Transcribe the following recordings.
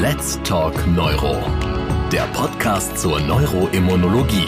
Let's Talk Neuro, der Podcast zur Neuroimmunologie.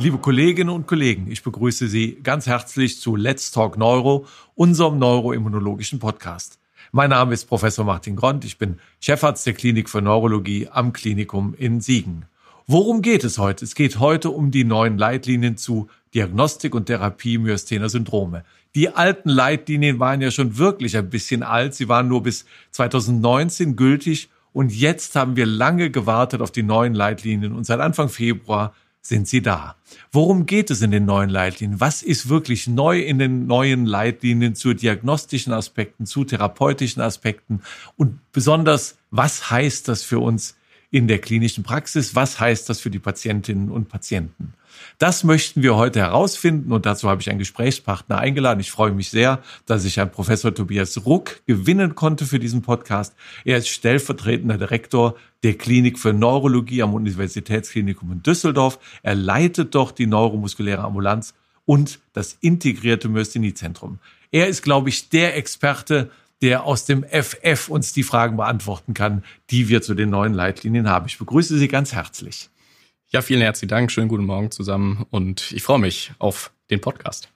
Liebe Kolleginnen und Kollegen, ich begrüße Sie ganz herzlich zu Let's Talk Neuro, unserem neuroimmunologischen Podcast. Mein Name ist Professor Martin Grond, ich bin Chefarzt der Klinik für Neurologie am Klinikum in Siegen. Worum geht es heute? Es geht heute um die neuen Leitlinien zu Diagnostik und Therapie myasthener Syndrome. Die alten Leitlinien waren ja schon wirklich ein bisschen alt. Sie waren nur bis 2019 gültig und jetzt haben wir lange gewartet auf die neuen Leitlinien und seit Anfang Februar sind sie da. Worum geht es in den neuen Leitlinien? Was ist wirklich neu in den neuen Leitlinien zu diagnostischen Aspekten, zu therapeutischen Aspekten? Und besonders, was heißt das für uns in der klinischen Praxis? Was heißt das für die Patientinnen und Patienten? Das möchten wir heute herausfinden und dazu habe ich einen Gesprächspartner eingeladen. Ich freue mich sehr, dass ich Herrn Professor Tobias Ruck gewinnen konnte für diesen Podcast. Er ist stellvertretender Direktor der Klinik für Neurologie am Universitätsklinikum in Düsseldorf. Er leitet dort die neuromuskuläre Ambulanz und das integrierte Myastheniezentrum. Er ist, glaube ich, der Experte, der aus dem FF uns die Fragen beantworten kann, die wir zu den neuen Leitlinien haben. Ich begrüße Sie ganz herzlich. Ja, vielen herzlichen Dank. Schönen guten Morgen zusammen und ich freue mich auf den Podcast.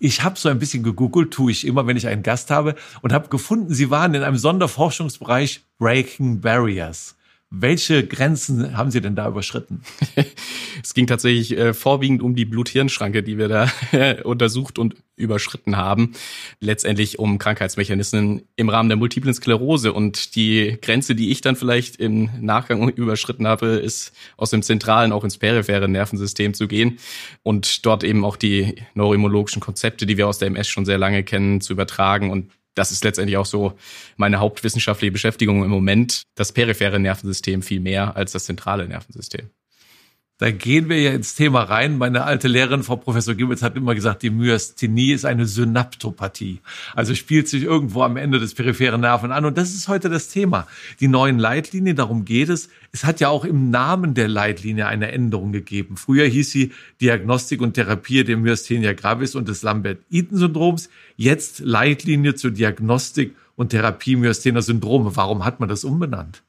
Ich habe so ein bisschen gegoogelt, tue ich immer, wenn ich einen Gast habe, und habe gefunden, Sie waren in einem Sonderforschungsbereich Breaking Barriers. Welche Grenzen haben Sie denn da überschritten? es ging tatsächlich äh, vorwiegend um die Blut-Hirn-Schranke, die wir da untersucht und überschritten haben. Letztendlich um Krankheitsmechanismen im Rahmen der multiplen Sklerose. Und die Grenze, die ich dann vielleicht im Nachgang überschritten habe, ist aus dem zentralen auch ins periphere Nervensystem zu gehen und dort eben auch die neuroimmunologischen Konzepte, die wir aus der MS schon sehr lange kennen, zu übertragen und das ist letztendlich auch so meine hauptwissenschaftliche Beschäftigung im Moment, das periphere Nervensystem viel mehr als das zentrale Nervensystem. Da gehen wir ja ins Thema rein. Meine alte Lehrerin, Frau Professor Gibbels, hat immer gesagt, die Myasthenie ist eine Synaptopathie. Also spielt sich irgendwo am Ende des peripheren Nerven an. Und das ist heute das Thema. Die neuen Leitlinien, darum geht es. Es hat ja auch im Namen der Leitlinie eine Änderung gegeben. Früher hieß sie Diagnostik und Therapie der Myasthenia gravis und des Lambert-Eaton-Syndroms. Jetzt Leitlinie zur Diagnostik und Therapie myasthener Syndrome. Warum hat man das umbenannt?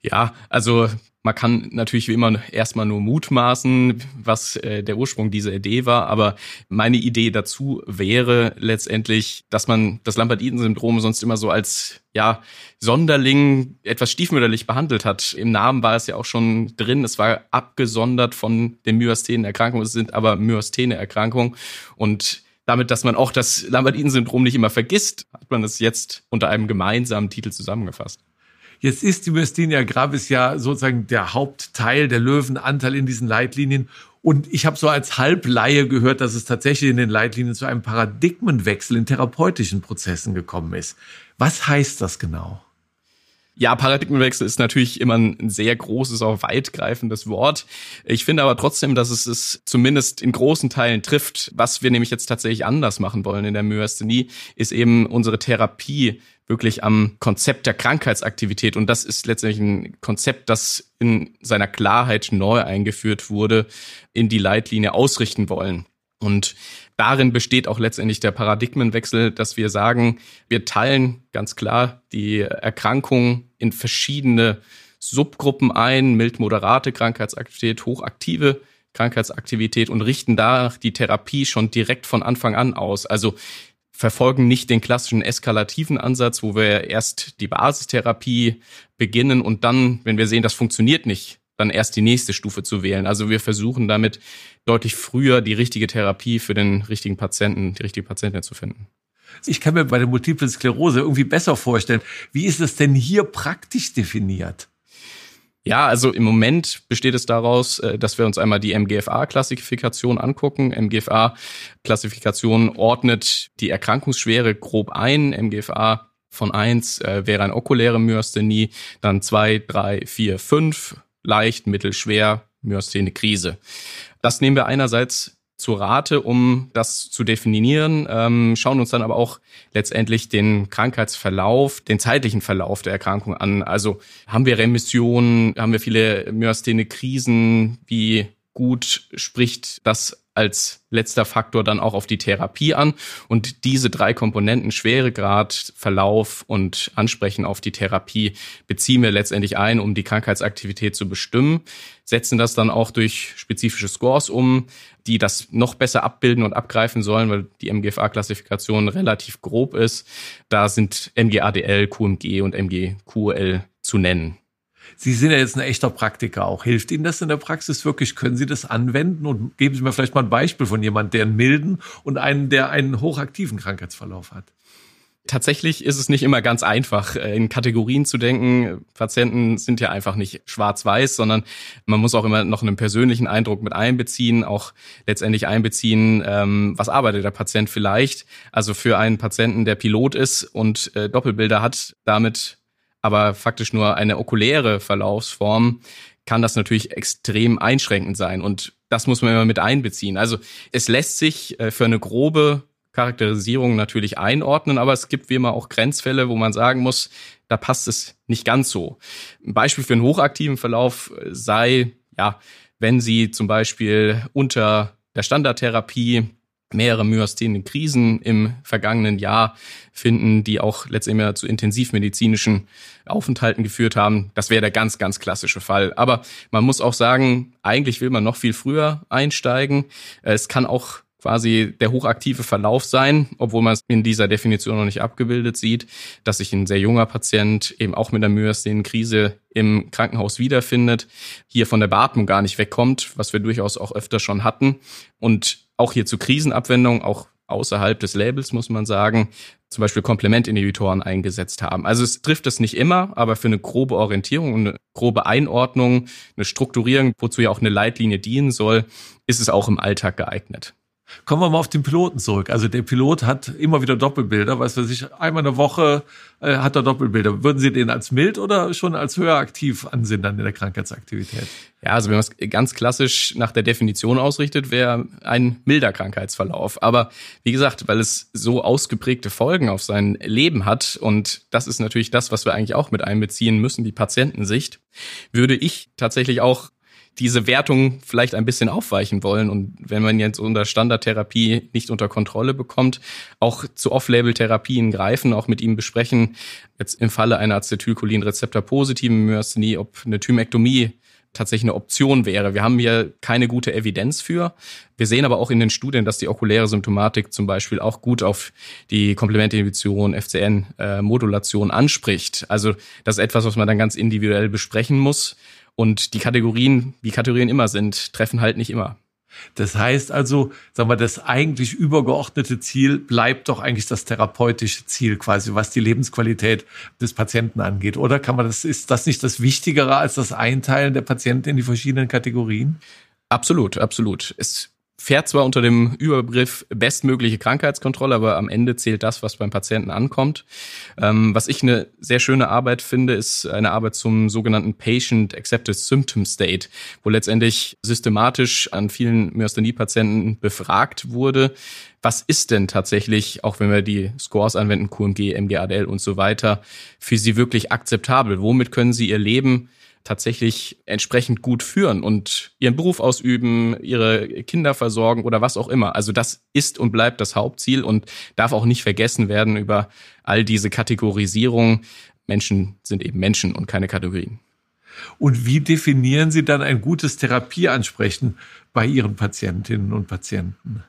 Ja, also man kann natürlich wie immer erstmal nur mutmaßen, was äh, der Ursprung dieser Idee war, aber meine Idee dazu wäre letztendlich, dass man das Lambert-Eaton-Syndrom sonst immer so als ja Sonderling etwas stiefmütterlich behandelt hat. Im Namen war es ja auch schon drin, es war abgesondert von den Myasthenenerkrankungen, es sind aber Myasthene-Erkrankungen und damit, dass man auch das Lambert-Eaton-Syndrom nicht immer vergisst, hat man es jetzt unter einem gemeinsamen Titel zusammengefasst. Jetzt ist die Myasthenia gravis ja sozusagen der Hauptteil, der Löwenanteil in diesen Leitlinien. Und ich habe so als Halbleihe gehört, dass es tatsächlich in den Leitlinien zu einem Paradigmenwechsel in therapeutischen Prozessen gekommen ist. Was heißt das genau? Ja, Paradigmenwechsel ist natürlich immer ein sehr großes, auch weitgreifendes Wort. Ich finde aber trotzdem, dass es es zumindest in großen Teilen trifft. Was wir nämlich jetzt tatsächlich anders machen wollen in der Myasthenie, ist eben unsere Therapie wirklich am Konzept der Krankheitsaktivität. Und das ist letztendlich ein Konzept, das in seiner Klarheit neu eingeführt wurde, in die Leitlinie ausrichten wollen. Und darin besteht auch letztendlich der Paradigmenwechsel, dass wir sagen, wir teilen ganz klar die Erkrankung in verschiedene Subgruppen ein, mild-moderate Krankheitsaktivität, hochaktive Krankheitsaktivität und richten da die Therapie schon direkt von Anfang an aus. Also verfolgen nicht den klassischen eskalativen Ansatz, wo wir erst die Basistherapie beginnen und dann, wenn wir sehen, das funktioniert nicht, dann erst die nächste Stufe zu wählen. Also wir versuchen damit deutlich früher die richtige Therapie für den richtigen Patienten, die richtige Patientin zu finden. Ich kann mir bei der Multiplen Sklerose irgendwie besser vorstellen. Wie ist es denn hier praktisch definiert? Ja, also im Moment besteht es daraus, äh, dass wir uns einmal die MGFA-Klassifikation angucken. MGFA-Klassifikation ordnet die Erkrankungsschwere grob ein. MGFA von eins äh, wäre eine okuläre Myasthenie, dann zwei, drei, vier, fünf leicht, mittel, schwer, Myasthene Krise. Das nehmen wir einerseits zu Rate, um das zu definieren, ähm, schauen uns dann aber auch letztendlich den Krankheitsverlauf, den zeitlichen Verlauf der Erkrankung an. Also haben wir Remissionen, haben wir viele Myasthene Krisen, wie gut spricht das als letzter Faktor dann auch auf die Therapie an. Und diese drei Komponenten, Schweregrad, Verlauf und Ansprechen auf die Therapie, beziehen wir letztendlich ein, um die Krankheitsaktivität zu bestimmen, setzen das dann auch durch spezifische Scores um, die das noch besser abbilden und abgreifen sollen, weil die MGFA-Klassifikation relativ grob ist. Da sind MGADL, QMG und MGQL zu nennen. Sie sind ja jetzt ein echter Praktiker auch. Hilft Ihnen das in der Praxis wirklich? Können Sie das anwenden? Und geben Sie mir vielleicht mal ein Beispiel von jemandem, der einen milden und einen, der einen hochaktiven Krankheitsverlauf hat. Tatsächlich ist es nicht immer ganz einfach, äh, in Kategorien zu denken. Patienten sind ja einfach nicht schwarz-weiß, sondern man muss auch immer noch einen persönlichen Eindruck mit einbeziehen, auch letztendlich einbeziehen, ähm, was arbeitet der Patient vielleicht. Also für einen Patienten, der Pilot ist und äh, Doppelbilder hat, damit aber faktisch nur eine okuläre Verlaufsform, kann das natürlich extrem einschränkend sein. Und das muss man immer mit einbeziehen. Also es lässt sich äh, für eine grobe Charakterisierung natürlich einordnen, aber es gibt wie immer auch Grenzfälle, wo man sagen muss, da passt es nicht ganz so. Ein Beispiel für einen hochaktiven Verlauf sei, ja, wenn Sie zum Beispiel unter der Standardtherapie mehrere myasthene Krisen im vergangenen Jahr finden, die auch letztendlich zu intensivmedizinischen Aufenthalten geführt haben. Das wäre der ganz, ganz klassische Fall. Aber man muss auch sagen, eigentlich will man noch viel früher einsteigen. Es kann auch quasi der hochaktive Verlauf sein, obwohl man es in dieser Definition noch nicht abgebildet sieht, dass sich ein sehr junger Patient eben auch mit einer Myasthenenkrise im Krankenhaus wiederfindet, hier von der Beatmung gar nicht wegkommt, was wir durchaus auch öfter schon hatten und auch hier zu Krisenabwendung, auch außerhalb des Labels, muss man sagen, zum Beispiel Komplementinhibitoren eingesetzt haben. Also es trifft es nicht immer, aber für eine grobe Orientierung und eine grobe Einordnung, eine Strukturierung, wozu ja auch eine Leitlinie dienen soll, ist es auch im Alltag geeignet. Kommen wir mal auf den Piloten zurück. Also der Pilot hat immer wieder Doppelbilder, weiß ich, einmal eine Woche äh, hat er Doppelbilder. Würden Sie den als mild oder schon als höher aktiv ansehen dann in der Krankheitsaktivität? Ja, also wenn man es ganz klassisch nach der Definition ausrichtet, wäre ein milder Krankheitsverlauf. Aber wie gesagt, weil es so ausgeprägte Folgen auf sein Leben hat, und das ist natürlich das, was wir eigentlich auch mit einbeziehen müssen, die Patientensicht, würde ich tatsächlich auch diese Wertung vielleicht ein bisschen aufweichen wollen. Und wenn man jetzt unter Standardtherapie nicht unter Kontrolle bekommt, auch zu Off-Label-Therapien greifen, auch mit ihm besprechen, jetzt im Falle einer Acetylcholinrezeptor-positiven Myasthenie, ob eine Thymektomie tatsächlich eine Option wäre. Wir haben hier keine gute Evidenz für. Wir sehen aber auch in den Studien, dass die okuläre Symptomatik zum Beispiel auch gut auf die Komplementinhibition, FCN-Modulation äh, anspricht. Also das ist etwas, was man dann ganz individuell besprechen muss. Und die Kategorien, wie Kategorien immer sind, treffen halt nicht immer. Das heißt also, sagen wir, das eigentlich übergeordnete Ziel bleibt doch eigentlich das therapeutische Ziel quasi, was die Lebensqualität des Patienten angeht. Oder kann man das, ist das nicht das Wichtigere als das Einteilen der Patienten in die verschiedenen Kategorien? Absolut, absolut. Es fährt zwar unter dem Überbegriff bestmögliche Krankheitskontrolle, aber am Ende zählt das, was beim Patienten ankommt. Ähm, was ich eine sehr schöne Arbeit finde, ist eine Arbeit zum sogenannten Patient Accepted Symptom State, wo letztendlich systematisch an vielen Myasthenie-Patienten befragt wurde, was ist denn tatsächlich, auch wenn wir die Scores anwenden, QMG, MGADL und so weiter, für sie wirklich akzeptabel? Womit können sie ihr Leben tatsächlich entsprechend gut führen und ihren Beruf ausüben, ihre Kinder versorgen oder was auch immer. Also das ist und bleibt das Hauptziel und darf auch nicht vergessen werden über all diese Kategorisierung. Menschen sind eben Menschen und keine Kategorien. Und wie definieren Sie dann ein gutes Therapieansprechen bei Ihren Patientinnen und Patienten?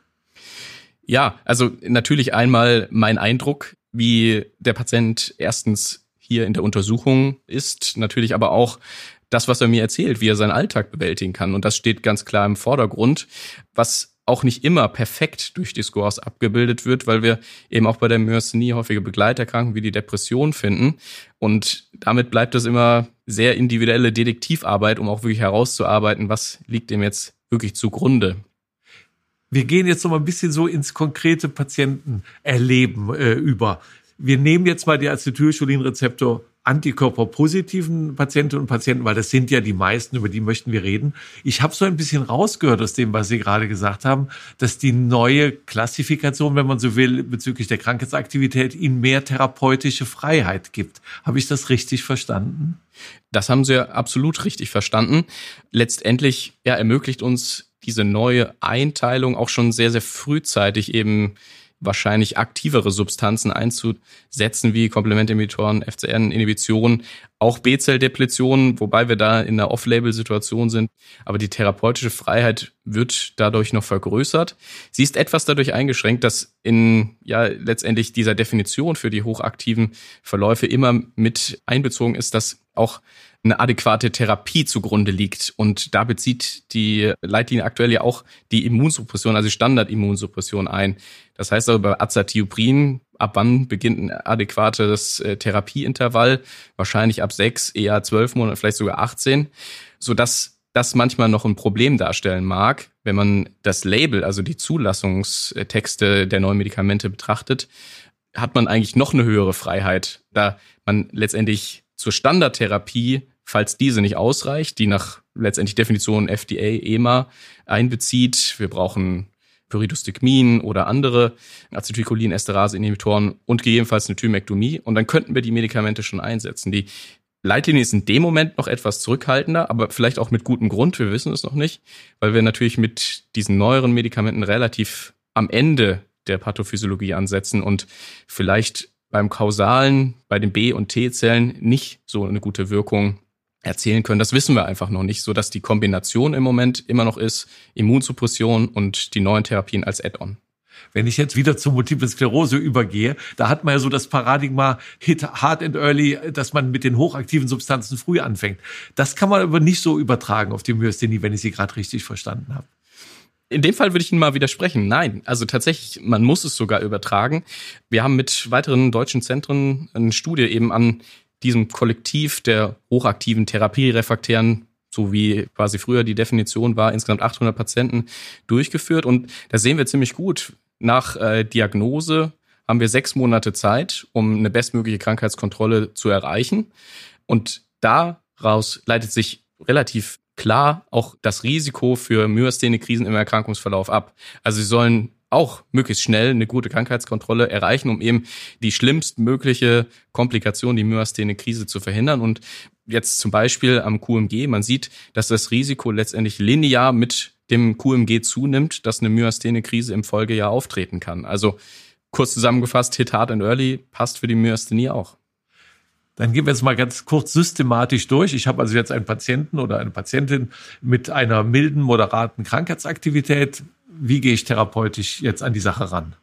Ja, also natürlich einmal mein Eindruck, wie der Patient erstens hier in der Untersuchung ist, natürlich aber auch das, was er mir erzählt, wie er seinen Alltag bewältigen kann. Und das steht ganz klar im Vordergrund, was auch nicht immer perfekt durch die Scores abgebildet wird, weil wir eben auch bei der Myasthenie häufige Begleiterkrankungen wie die Depression finden. Und damit bleibt es immer sehr individuelle Detektivarbeit, um auch wirklich herauszuarbeiten, was liegt dem jetzt wirklich zugrunde. Wir gehen jetzt noch mal ein bisschen so ins konkrete Patientenerleben äh, über wir nehmen jetzt mal die Acetylcholinrezeptor antikörperpositiven Patientinnen und Patienten, weil das sind ja die meisten, über die möchten wir reden. Ich habe so ein bisschen rausgehört aus dem, was Sie gerade gesagt haben, dass die neue Klassifikation, wenn man so will, bezüglich der Krankheitsaktivität Ihnen mehr therapeutische Freiheit gibt. Habe ich das richtig verstanden? Das haben Sie absolut richtig verstanden. Letztendlich ja, ermöglicht uns diese neue Einteilung auch schon sehr, sehr frühzeitig eben wahrscheinlich aktivere Substanzen einzusetzen, wie Komplementinhibitoren, FCN-Inhibition, auch B-Zell-Depletion, wobei wir da in einer Off-Label-Situation sind. Aber die therapeutische Freiheit wird dadurch noch vergrößert. Sie ist etwas dadurch eingeschränkt, dass in ja letztendlich dieser Definition für die hochaktiven Verläufe immer mit einbezogen ist, dass auch eine adäquate Therapie zugrunde liegt. Und da bezieht die Leitlinie aktuell ja auch die Immunsuppression, also Standardimmunsuppression ein. Das heißt aber bei Azathioprin, ab wann beginnt ein adäquates äh, Therapieintervall? Wahrscheinlich ab sechs, eher zwölf Monate, vielleicht sogar 18, sodass das manchmal noch ein Problem darstellen mag, wenn man das Label, also die Zulassungstexte der neuen Medikamente betrachtet, hat man eigentlich noch eine höhere Freiheit, da man letztendlich zur Standardtherapie, falls diese nicht ausreicht, die nach letztendlich Definition FDA, EMA einbezieht. Wir brauchen Pyridostigmin oder andere Acetylcholinesterase-Inhibitoren und gegebenenfalls eine Thymektomie. Und dann könnten wir die Medikamente schon einsetzen. Die Leitlinie ist in dem Moment noch etwas zurückhaltender, aber vielleicht auch mit gutem Grund. Wir wissen es noch nicht, weil wir natürlich mit diesen neueren Medikamenten relativ am Ende der Pathophysiologie ansetzen und vielleicht beim Kausalen, bei den B- und T-Zellen nicht so eine gute Wirkung erzielen können. Das wissen wir einfach noch nicht, so dass die Kombination im Moment immer noch ist Immunsuppression und die neuen Therapien als Add-on. Wenn ich jetzt wieder zur Multiple Sklerose übergehe, da hat man ja so das Paradigma Hit hard and early, dass man mit den hochaktiven Substanzen früh anfängt. Das kann man aber nicht so übertragen auf die Myasthenie, wenn ich sie gerade richtig verstanden habe. In dem Fall würde ich Ihnen mal widersprechen. Nein, also tatsächlich, man muss es sogar übertragen. Wir haben mit weiteren deutschen Zentren eine Studie eben an diesem Kollektiv der hochaktiven Therapierefraktären, so wie quasi früher die Definition war, insgesamt 800 Patienten durchgeführt. Und da sehen wir ziemlich gut, nach äh, Diagnose haben wir sechs Monate Zeit, um eine bestmögliche Krankheitskontrolle zu erreichen. Und daraus leitet sich relativ klar auch das Risiko für Myasthenie-Krisen im Erkrankungsverlauf ab. Also sie sollen auch möglichst schnell eine gute Krankheitskontrolle erreichen, um eben die schlimmstmögliche Komplikation, die Myasthenie-Krise zu verhindern. Und jetzt zum Beispiel am QMG, man sieht, dass das Risiko letztendlich linear mit dem QMG zunimmt, dass eine Myasthenie-Krise im Folgejahr auftreten kann. Also kurz zusammengefasst, Hit Hard and Early passt für die Myasthenie auch. Dann gehen wir jetzt mal ganz kurz systematisch durch. Ich habe also jetzt einen Patienten oder eine Patientin mit einer milden, moderaten Krankheitsaktivität. Wie gehe ich therapeutisch jetzt an die Sache ran?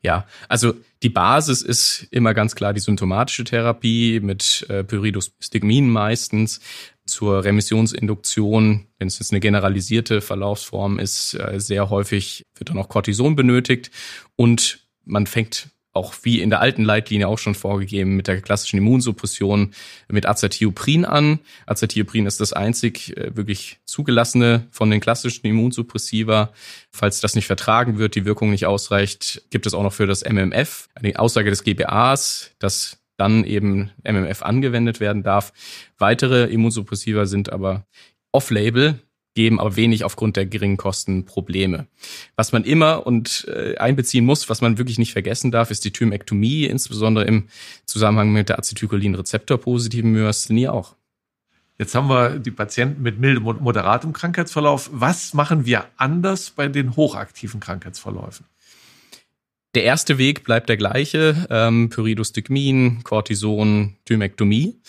Ja, also die Basis ist immer ganz klar die symptomatische Therapie mit äh, Pyridostigmin meistens zur Remissionsinduktion, wenn es jetzt eine generalisierte Verlaufsform ist, äh, sehr häufig wird dann auch Cortison benötigt und man fängt auch wie in der alten Leitlinie auch schon vorgegeben, mit der klassischen Immunsuppression mit Azathioprin an. Azathioprin ist das einzig äh, wirklich zugelassene von den klassischen Immunsuppressiva. Falls das nicht vertragen wird, die Wirkung nicht ausreicht, gibt es auch noch für das MMF eine Aussage des GBAs, dass dann eben MMF angewendet werden darf. Weitere Immunsuppressiva sind aber off-label, geben aber wenig aufgrund der geringen Kosten Probleme. Was man immer und äh, einbeziehen muss, was man wirklich nicht vergessen darf, ist die Thymektomie, insbesondere im Zusammenhang mit der Acetylcholin-Rezeptor-positiven Myasthenie auch. Jetzt haben wir die Patienten mit mildem und moderatem Krankheitsverlauf. Was machen wir anders bei den hochaktiven Krankheitsverläufen? Der erste Weg bleibt der gleiche, ähm, Pyridostigmin, Cortison, Thymektomie.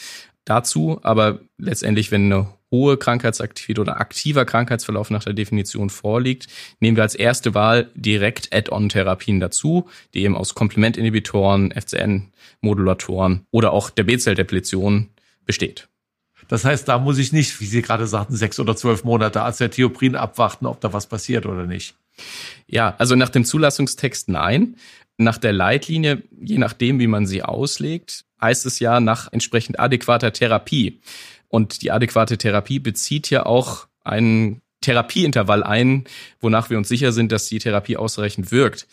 Dazu aber letztendlich, wenn eine hohe Krankheitsaktivität oder aktiver Krankheitsverlauf nach der Definition vorliegt, nehmen wir als erste Wahl direkt Add-on-Therapien dazu, die eben aus Komplementinhibitoren, FCN-Modulatoren oder auch der B-Zell-Depletion besteht. Das heißt, da muss ich nicht, wie Sie gerade sagten, sechs oder zwölf Monate Acetioprin abwarten, ob da was passiert oder nicht. Ja, also nach dem Zulassungstext nein. Nach der Leitlinie, je nachdem, wie man sie auslegt, heißt es ja nach entsprechend adäquater Therapie. Und die adäquate Therapie bezieht ja auch einen Therapieintervall ein, wonach wir uns sicher sind, dass die Therapie ausreichend wirkt.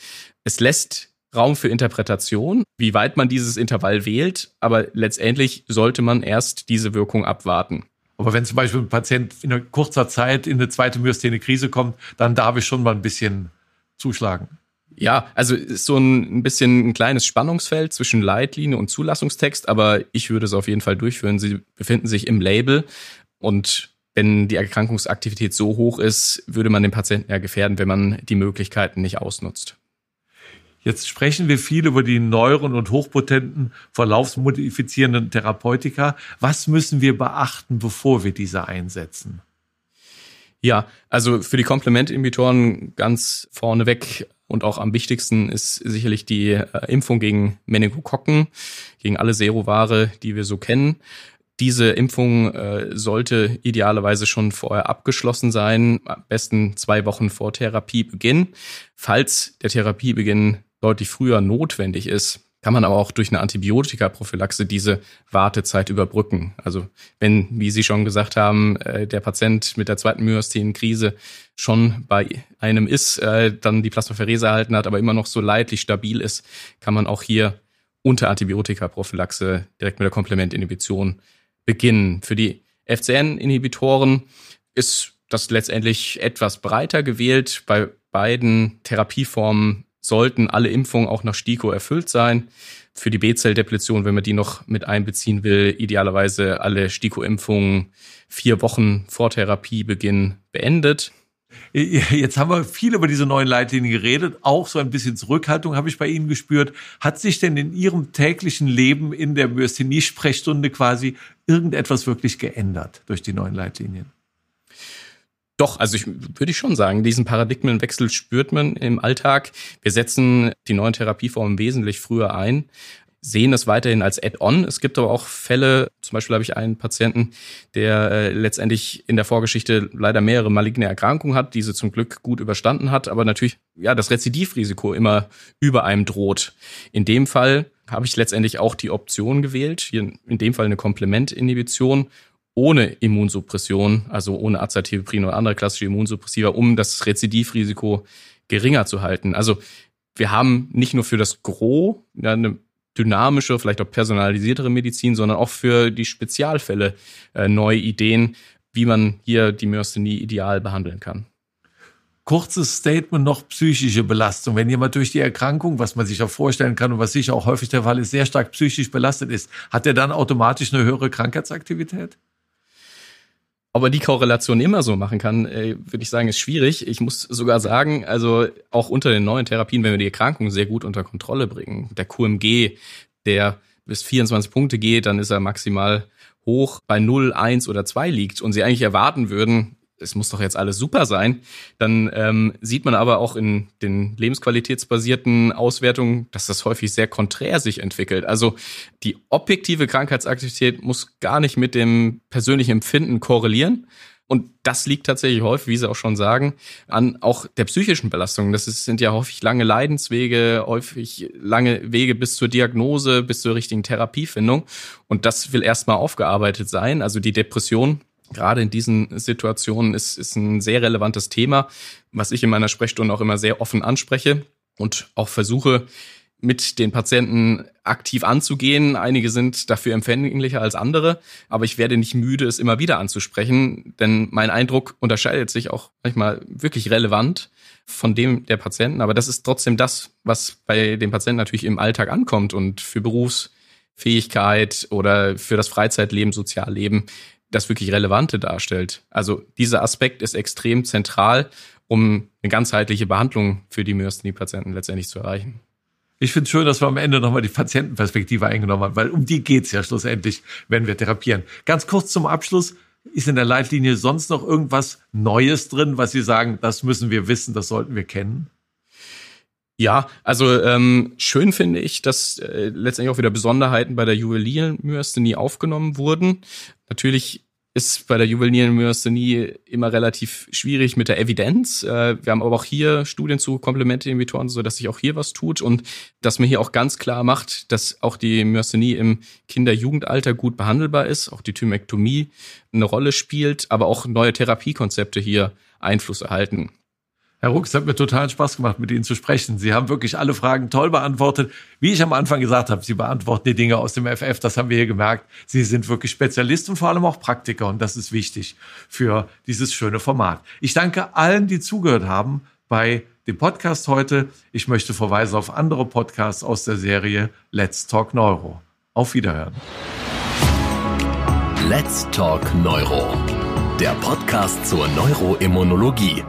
Es lässt Raum für Interpretation, wie weit man dieses Intervall wählt, aber letztendlich sollte man erst diese Wirkung abwarten. Aber wenn zum Beispiel ein Patient in kurzer Zeit in eine zweite Myasthenie-Krise kommt, dann darf ich schon mal ein bisschen zuschlagen. Ja, also ist so ein, ein bisschen ein kleines Spannungsfeld zwischen Leitlinie und Zulassungstext, aber ich würde es auf jeden Fall durchführen. Sie befinden sich im Label und wenn die Erkrankungsaktivität so hoch ist, würde man den Patienten ja gefährden, wenn man die Möglichkeiten nicht ausnutzt. Jetzt sprechen wir viel über die neueren und hochpotenten verlaufsmodifizierenden Therapeutika. Was müssen wir beachten, bevor wir diese einsetzen? Ja, also für die Komplementinhibitoren ganz vorneweg und auch am wichtigsten ist sicherlich die äh, Impfung gegen Meningokokken, gegen alle Serovare, die wir so kennen. Diese Impfung äh, sollte idealerweise schon vorher abgeschlossen sein, am besten zwei Wochen vor Therapiebeginn. Falls der Therapiebeginn deutlich früher notwendig ist, kann man aber auch durch eine Antibiotikaprophylaxe diese Wartezeit überbrücken. Also wenn, wie Sie schon gesagt haben, äh, der Patient mit der zweiten Myasthenenkrise schon bei einem ist, äh, dann die Plasmapherese erhalten hat, aber immer noch so leidlich stabil ist, kann man auch hier unter Antibiotikaprophylaxe direkt mit der Komplementinhibition beginnen. Für die FCN-Inhibitoren ist das letztendlich etwas breiter gewählt. Bei beiden Therapieformen sollten alle Impfungen auch nach STIKO erfüllt sein. Für die B-Zell-Depletion, wenn man die noch mit einbeziehen will, idealerweise alle STIKO-Impfungen vier Wochen vor Therapiebeginn beendet. Jetzt haben wir viel über diese neuen Leitlinien geredet. Auch so ein bisschen Zurückhaltung habe ich bei Ihnen gespürt. Hat sich denn in Ihrem täglichen Leben in der Myasthenie-Sprechstunde quasi irgendetwas wirklich geändert durch die neuen Leitlinien? Doch, also ich würde ich schon sagen, diesen Paradigmenwechsel spürt man im Alltag. Wir setzen die neuen Therapieformen wesentlich früher ein, sehen es weiterhin als Add-on. Es gibt aber auch Fälle, zum Beispiel habe ich einen Patienten, der äh, letztendlich in der Vorgeschichte leider mehrere maligne Erkrankungen hat, diese zum Glück gut überstanden hat, aber natürlich ja das Rezidivrisiko immer über einem droht. In dem Fall habe ich letztendlich auch die Option gewählt, hier in dem Fall eine Komplementinhibition ohne Immunsuppression, also ohne Azathioprin oder andere klassische Immunsuppressiva, um das Rezidivrisiko geringer zu halten. Also wir haben nicht nur für das Gros eine dynamische, vielleicht auch personalisiertere Medizin, sondern auch für die Spezialfälle äh, neue Ideen, wie man hier die Myasthenie ideal behandeln kann. Kurzes Statement noch psychische Belastung. Wenn jemand durch die Erkrankung, was man sich auch vorstellen kann und was sicher auch häufig der Fall ist, sehr stark psychisch belastet ist, hat er dann automatisch eine höhere Krankheitsaktivität? Ob er die Korrelation immer so machen kann, äh, würde ich sagen, ist schwierig. Ich muss sogar sagen, also auch unter den neuen Therapien, wenn wir die Erkrankung sehr gut unter Kontrolle bringen, der QMG, der bis 24 Punkte geht, dann ist er maximal hoch bei 0, 1 oder 2 liegt und sie eigentlich erwarten würden, es muss doch jetzt alles super sein, dann ähm, sieht man aber auch in den lebensqualitätsbasierten Auswertungen, dass das häufig sehr konträr sich entwickelt. Also die objektive Krankheitsaktivität muss gar nicht mit dem persönlichen Empfinden korrelieren. Und das liegt tatsächlich häufig, wie Sie auch schon sagen, an auch der psychischen Belastung. Das sind ja häufig lange Leidenswege, häufig lange Wege bis zur Diagnose, bis zur richtigen Therapiefindung. Und das will erstmal aufgearbeitet sein. Also die Depression gerade in diesen Situationen ist, ist ein sehr relevantes Thema, was ich in meiner Sprechstunde auch immer sehr offen anspreche und auch versuche, mit den Patienten aktiv anzugehen. Einige sind dafür empfänglicher als andere, aber ich werde nicht müde, es immer wieder anzusprechen, denn mein Eindruck unterscheidet sich auch manchmal wirklich relevant von dem der Patienten. Aber das ist trotzdem das, was bei den Patienten natürlich im Alltag ankommt und für Berufsfähigkeit oder für das Freizeitleben, Sozialleben das wirklich Relevante darstellt. Also dieser Aspekt ist extrem zentral, um eine ganzheitliche Behandlung für die Myasthenie-Patienten letztendlich zu erreichen. Ich finde es schön, dass wir am Ende nochmal die Patientenperspektive eingenommen haben, weil um die geht's ja schlussendlich, wenn wir therapieren. Ganz kurz zum Abschluss. Ist in der Leitlinie sonst noch irgendwas Neues drin, was Sie sagen, das müssen wir wissen, das sollten wir kennen? Ja, also ähm, schön finde ich, dass äh, letztendlich auch wieder Besonderheiten bei der Juweliermyasthenie aufgenommen wurden. Natürlich ist bei der juvenile Myasthenie immer relativ schwierig mit der Evidenz. Äh, wir haben aber auch hier Studien zu Komplementinhibitoren, so dass sich auch hier was tut und dass man hier auch ganz klar macht, dass auch die Myasthenie im Kinder-Jugendalter gut behandelbar ist, auch die Thymektomie eine Rolle spielt, aber auch neue Therapiekonzepte hier Einfluss erhalten. Herr Ruck, es hat mir total Spaß gemacht, mit Ihnen zu sprechen. Sie haben wirklich alle Fragen toll beantwortet. Wie ich am Anfang gesagt habe, Sie beantworten die Dinge aus dem FF, das haben wir hier gemerkt. Sie sind wirklich Spezialist und vor allem auch Praktiker und das ist wichtig für dieses schöne Format. Ich danke allen, die zugehört haben bei dem Podcast heute. Ich möchte verweisen auf andere Podcasts aus der Serie Let's Talk Neuro. Auf Wiederhören. Let's Talk Neuro der Podcast zur Neuroimmunologie.